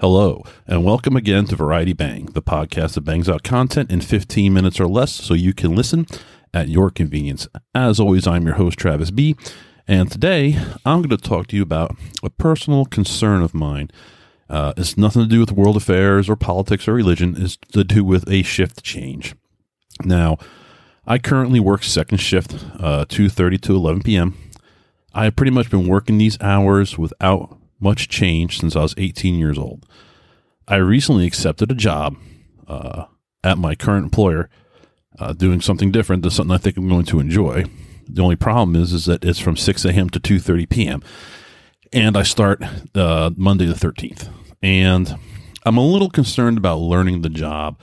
Hello, and welcome again to Variety Bang, the podcast that bangs out content in 15 minutes or less so you can listen at your convenience. As always, I'm your host, Travis B., and today I'm going to talk to you about a personal concern of mine. Uh, it's nothing to do with world affairs or politics or religion, it's to do with a shift change. Now, I currently work second shift, uh, 2.30 to 11 p.m. I have pretty much been working these hours without much change since I was 18 years old. I recently accepted a job uh, at my current employer, uh, doing something different than something I think I'm going to enjoy. The only problem is, is that it's from 6 a.m. to 2:30 p.m. and I start uh, Monday the 13th. And I'm a little concerned about learning the job,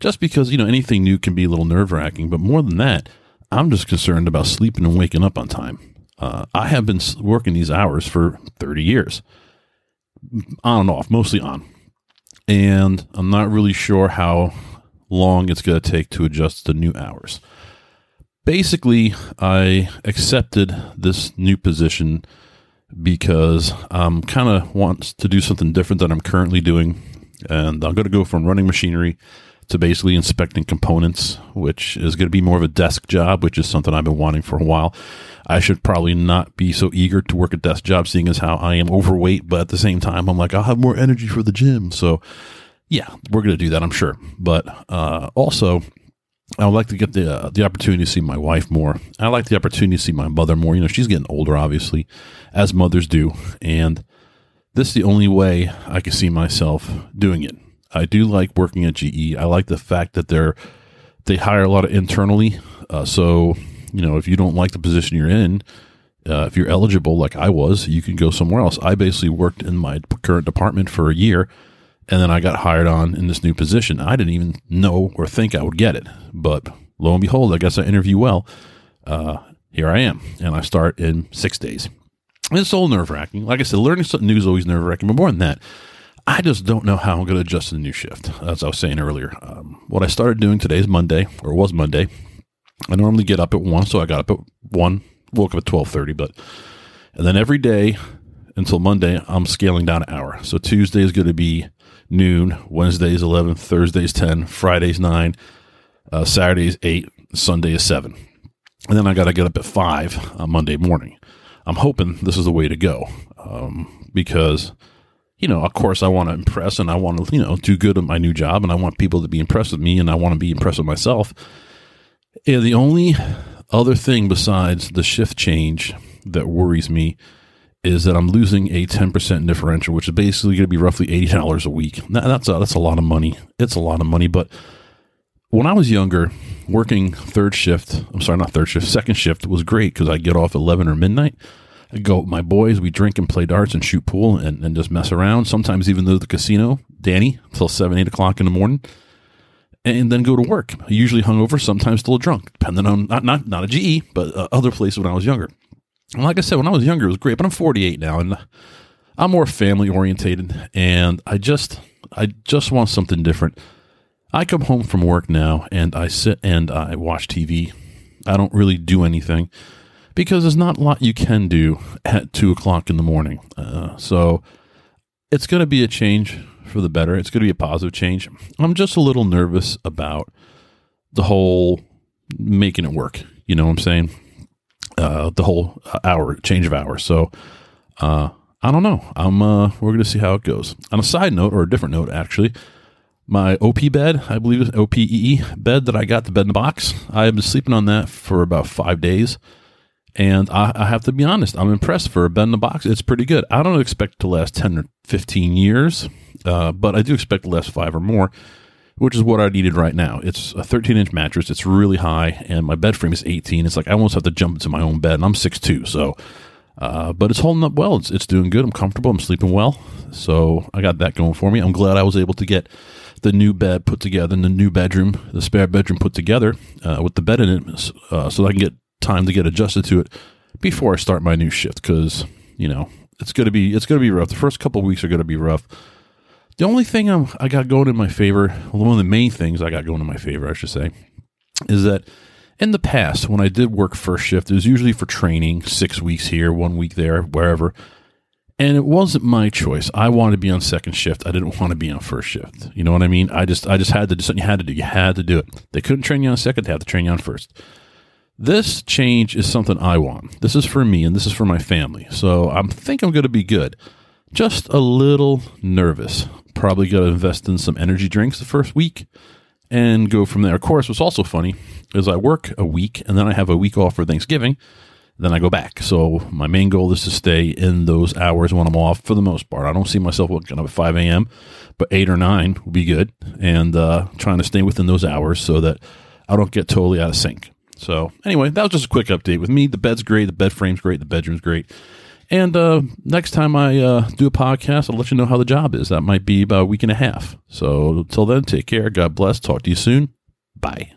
just because you know anything new can be a little nerve wracking. But more than that, I'm just concerned about sleeping and waking up on time. Uh, I have been working these hours for 30 years, on and off, mostly on. And I'm not really sure how long it's going to take to adjust to new hours. Basically, I accepted this new position because I'm kind of wants to do something different than I'm currently doing. And I'm going to go from running machinery to basically inspecting components, which is going to be more of a desk job, which is something I've been wanting for a while. I should probably not be so eager to work a desk job, seeing as how I am overweight, but at the same time, I'm like, I'll have more energy for the gym. So, yeah, we're going to do that, I'm sure. But uh, also, I would like to get the uh, the opportunity to see my wife more. I like the opportunity to see my mother more. You know, she's getting older, obviously, as mothers do, and this is the only way I can see myself doing it. I do like working at GE. I like the fact that they're they hire a lot of internally. Uh, so you know, if you don't like the position you're in, uh, if you're eligible, like I was, you can go somewhere else. I basically worked in my current department for a year, and then I got hired on in this new position. I didn't even know or think I would get it, but lo and behold, I guess I interview well. Uh, here I am, and I start in six days. And it's all nerve wracking. Like I said, learning something new is always nerve wracking, but more than that, I just don't know how I'm going to adjust to the new shift. As I was saying earlier, um, what I started doing today is Monday, or was Monday. I normally get up at one, so I got up at one, woke up at twelve thirty, but and then every day until Monday, I'm scaling down an hour. So Tuesday is going to be noon, Wednesday is eleven, Thursday is ten, Friday is nine, uh, Saturday is eight, Sunday is seven, and then I got to get up at five on Monday morning. I'm hoping this is the way to go um, because you know, of course, I want to impress and I want to, you know, do good at my new job and I want people to be impressed with me and I want to be impressed with myself. And the only other thing besides the shift change that worries me is that I'm losing a 10% differential, which is basically going to be roughly $80 a week. that's a, that's a lot of money. It's a lot of money. But when I was younger, working third shift, I'm sorry, not third shift, second shift was great because I get off 11 or midnight I go my boys. We drink and play darts and shoot pool and, and just mess around. Sometimes even though the casino, Danny, until seven, eight o'clock in the morning, and then go to work. Usually hungover, sometimes still drunk, depending on not not not a GE, but uh, other places when I was younger. And like I said, when I was younger, it was great. But I'm 48 now, and I'm more family orientated, and I just I just want something different. I come home from work now, and I sit and I watch TV. I don't really do anything because there's not a lot you can do at two o'clock in the morning. Uh, so it's going to be a change for the better. It's going to be a positive change. I'm just a little nervous about the whole making it work. You know what I'm saying? Uh, the whole hour change of hours. So uh, I don't know. I'm uh, we're going to see how it goes. On a side note, or a different note, actually, my OP bed, I believe it's OPEE bed that I got the bed in the box. I have been sleeping on that for about five days. And I, I, have to be honest, I'm impressed for a bed in the box. It's pretty good. I don't expect to last 10 or 15 years, uh, but I do expect to last five or more, which is what I needed right now. It's a 13 inch mattress. It's really high, and my bed frame is 18. It's like I almost have to jump into my own bed, and I'm 6'2. So, uh, but it's holding up well. It's, it's doing good. I'm comfortable. I'm sleeping well. So I got that going for me. I'm glad I was able to get the new bed put together in the new bedroom, the spare bedroom put together uh, with the bed in it, uh, so I can get time to get adjusted to it before I start my new shift because you know it's gonna be it's gonna be rough. The first couple weeks are gonna be rough. The only thing I'm, I got going in my favor, one of the main things I got going in my favor, I should say, is that in the past when I did work first shift, it was usually for training, six weeks here, one week there, wherever. And it wasn't my choice. I wanted to be on second shift. I didn't want to be on first shift. You know what I mean? I just I just had to do something you had to do. You had to do it. They couldn't train you on second, they had to train you on first. This change is something I want. This is for me and this is for my family. So I think I'm going to be good. Just a little nervous. Probably going to invest in some energy drinks the first week and go from there. Of course, what's also funny is I work a week and then I have a week off for Thanksgiving. Then I go back. So my main goal is to stay in those hours when I'm off for the most part. I don't see myself waking up at 5 a.m., but 8 or 9 would be good. And uh, trying to stay within those hours so that I don't get totally out of sync. So anyway, that was just a quick update with me. The bed's great, the bed frame's great, the bedroom's great. And uh, next time I uh, do a podcast, I'll let you know how the job is. That might be about a week and a half. So until then, take care. God bless. Talk to you soon. Bye.